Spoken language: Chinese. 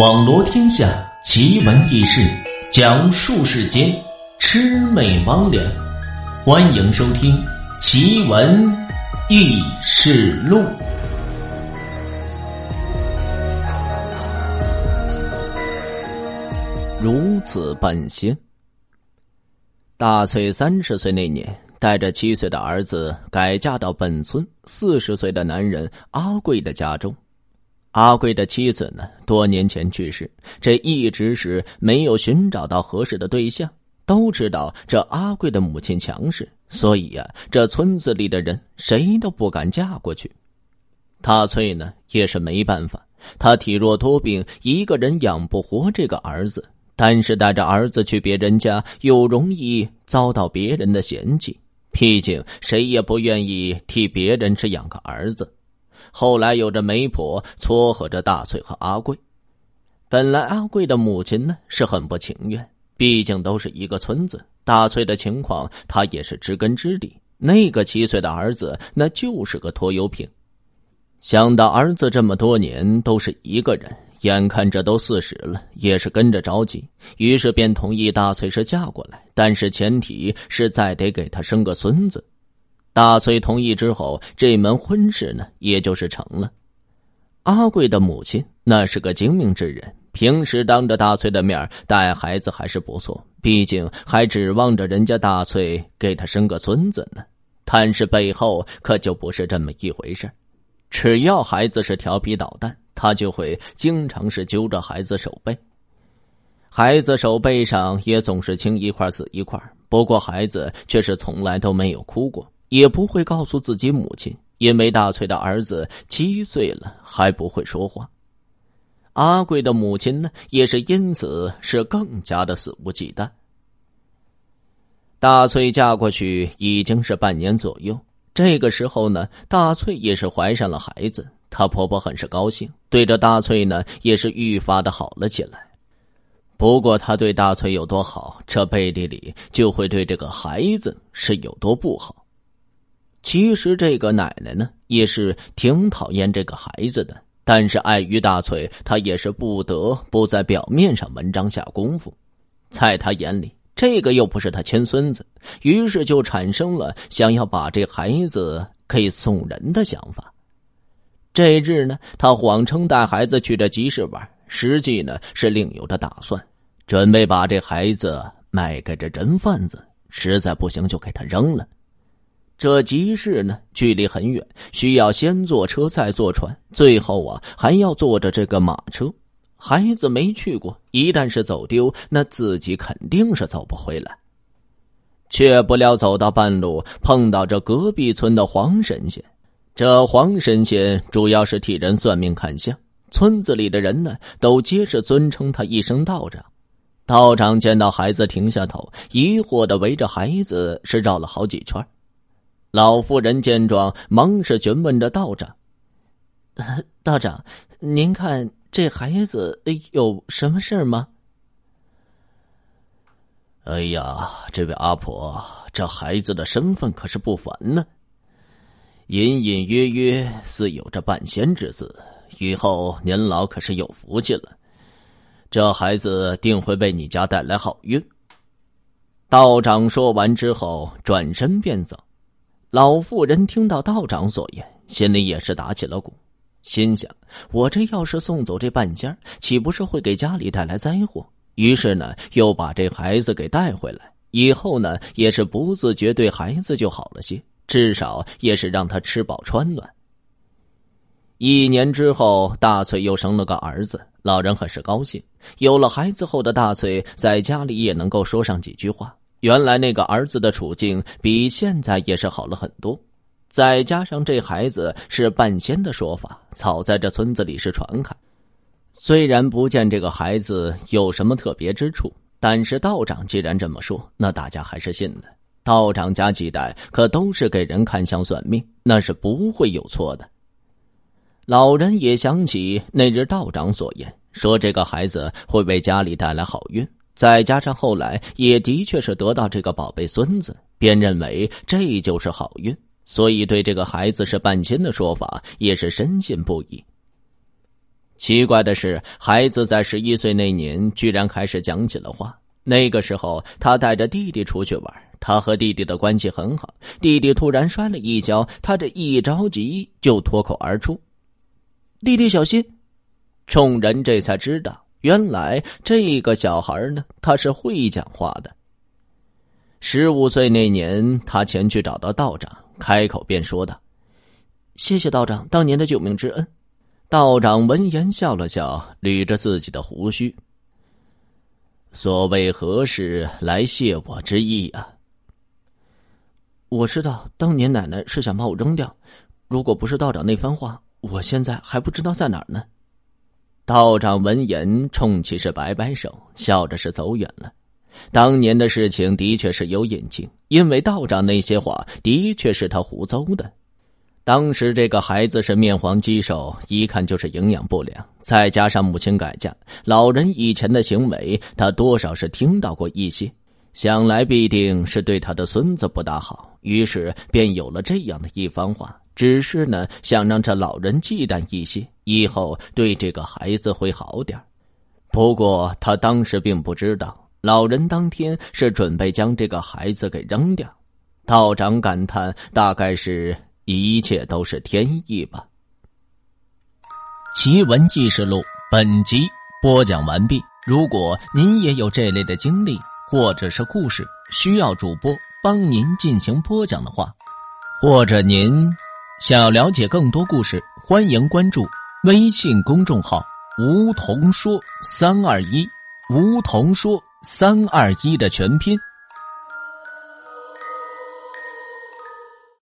网罗天下奇闻异事，讲述世间魑魅魍魉。欢迎收听《奇闻异事录》。如此半仙。大翠三十岁那年，带着七岁的儿子改嫁到本村四十岁的男人阿贵的家中。阿贵的妻子呢，多年前去世，这一直是没有寻找到合适的对象。都知道这阿贵的母亲强势，所以呀，这村子里的人谁都不敢嫁过去。大翠呢，也是没办法，她体弱多病，一个人养不活这个儿子。但是带着儿子去别人家，又容易遭到别人的嫌弃。毕竟谁也不愿意替别人只养个儿子。后来有着媒婆撮合着大翠和阿贵。本来阿贵的母亲呢是很不情愿，毕竟都是一个村子，大翠的情况他也是知根知底。那个七岁的儿子那就是个拖油瓶。想到儿子这么多年都是一个人。眼看着都四十了，也是跟着着急，于是便同意大翠是嫁过来，但是前提是再得给他生个孙子。大翠同意之后，这门婚事呢，也就是成了。阿贵的母亲那是个精明之人，平时当着大翠的面带孩子还是不错，毕竟还指望着人家大翠给他生个孙子呢。但是背后可就不是这么一回事只要孩子是调皮捣蛋。他就会经常是揪着孩子手背，孩子手背上也总是青一块紫一块。不过孩子却是从来都没有哭过，也不会告诉自己母亲，因为大翠的儿子七岁了还不会说话。阿贵的母亲呢，也是因此是更加的肆无忌惮。大翠嫁过去已经是半年左右，这个时候呢，大翠也是怀上了孩子。她婆婆很是高兴，对着大翠呢也是愈发的好了起来。不过她对大翠有多好，这背地里就会对这个孩子是有多不好。其实这个奶奶呢也是挺讨厌这个孩子的，但是碍于大翠，她也是不得不在表面上文章下功夫。在她眼里，这个又不是她亲孙子，于是就产生了想要把这孩子给送人的想法。这日呢，他谎称带孩子去这集市玩，实际呢是另有的打算，准备把这孩子卖给这人贩子，实在不行就给他扔了。这集市呢距离很远，需要先坐车再坐船，最后啊还要坐着这个马车。孩子没去过，一旦是走丢，那自己肯定是走不回来。却不料走到半路，碰到这隔壁村的黄神仙。这黄神仙主要是替人算命看相，村子里的人呢都皆是尊称他一声道长。道长见到孩子，停下头，疑惑的围着孩子是绕了好几圈。老妇人见状，忙是询问着道长：“道长，您看这孩子有什么事吗？”“哎呀，这位阿婆，这孩子的身份可是不凡呢。”隐隐约约似有着半仙之姿，以后您老可是有福气了。这孩子定会为你家带来好运。道长说完之后，转身便走。老妇人听到道长所言，心里也是打起了鼓，心想：我这要是送走这半仙岂不是会给家里带来灾祸？于是呢，又把这孩子给带回来。以后呢，也是不自觉对孩子就好了些。至少也是让他吃饱穿暖。一年之后，大翠又生了个儿子，老人很是高兴。有了孩子后的大翠，在家里也能够说上几句话。原来那个儿子的处境比现在也是好了很多。再加上这孩子是半仙的说法，早在这村子里是传开。虽然不见这个孩子有什么特别之处，但是道长既然这么说，那大家还是信了。道长家几代可都是给人看相算命，那是不会有错的。老人也想起那日道长所言，说这个孩子会为家里带来好运，再加上后来也的确是得到这个宝贝孙子，便认为这就是好运，所以对这个孩子是半仙的说法也是深信不疑。奇怪的是，孩子在十一岁那年居然开始讲起了话。那个时候，他带着弟弟出去玩，他和弟弟的关系很好。弟弟突然摔了一跤，他这一着急就脱口而出：“弟弟小心！”众人这才知道，原来这个小孩呢，他是会讲话的。十五岁那年，他前去找到道长，开口便说道：“谢谢道长当年的救命之恩。”道长闻言笑了笑，捋着自己的胡须。所谓何事来谢我之意啊？我知道当年奶奶是想把我扔掉，如果不是道长那番话，我现在还不知道在哪儿呢。道长闻言冲其是摆摆手，笑着是走远了。当年的事情的确是有隐情，因为道长那些话的确是他胡诌的。当时这个孩子是面黄肌瘦，一看就是营养不良，再加上母亲改嫁，老人以前的行为他多少是听到过一些，想来必定是对他的孙子不大好，于是便有了这样的一番话。只是呢，想让这老人忌惮一些，以后对这个孩子会好点不过他当时并不知道，老人当天是准备将这个孩子给扔掉。道长感叹：大概是。一切都是天意吧。奇闻异事录本集播讲完毕。如果您也有这类的经历或者是故事，需要主播帮您进行播讲的话，或者您想要了解更多故事，欢迎关注微信公众号“梧桐说三二一”，梧桐说三二一的全拼。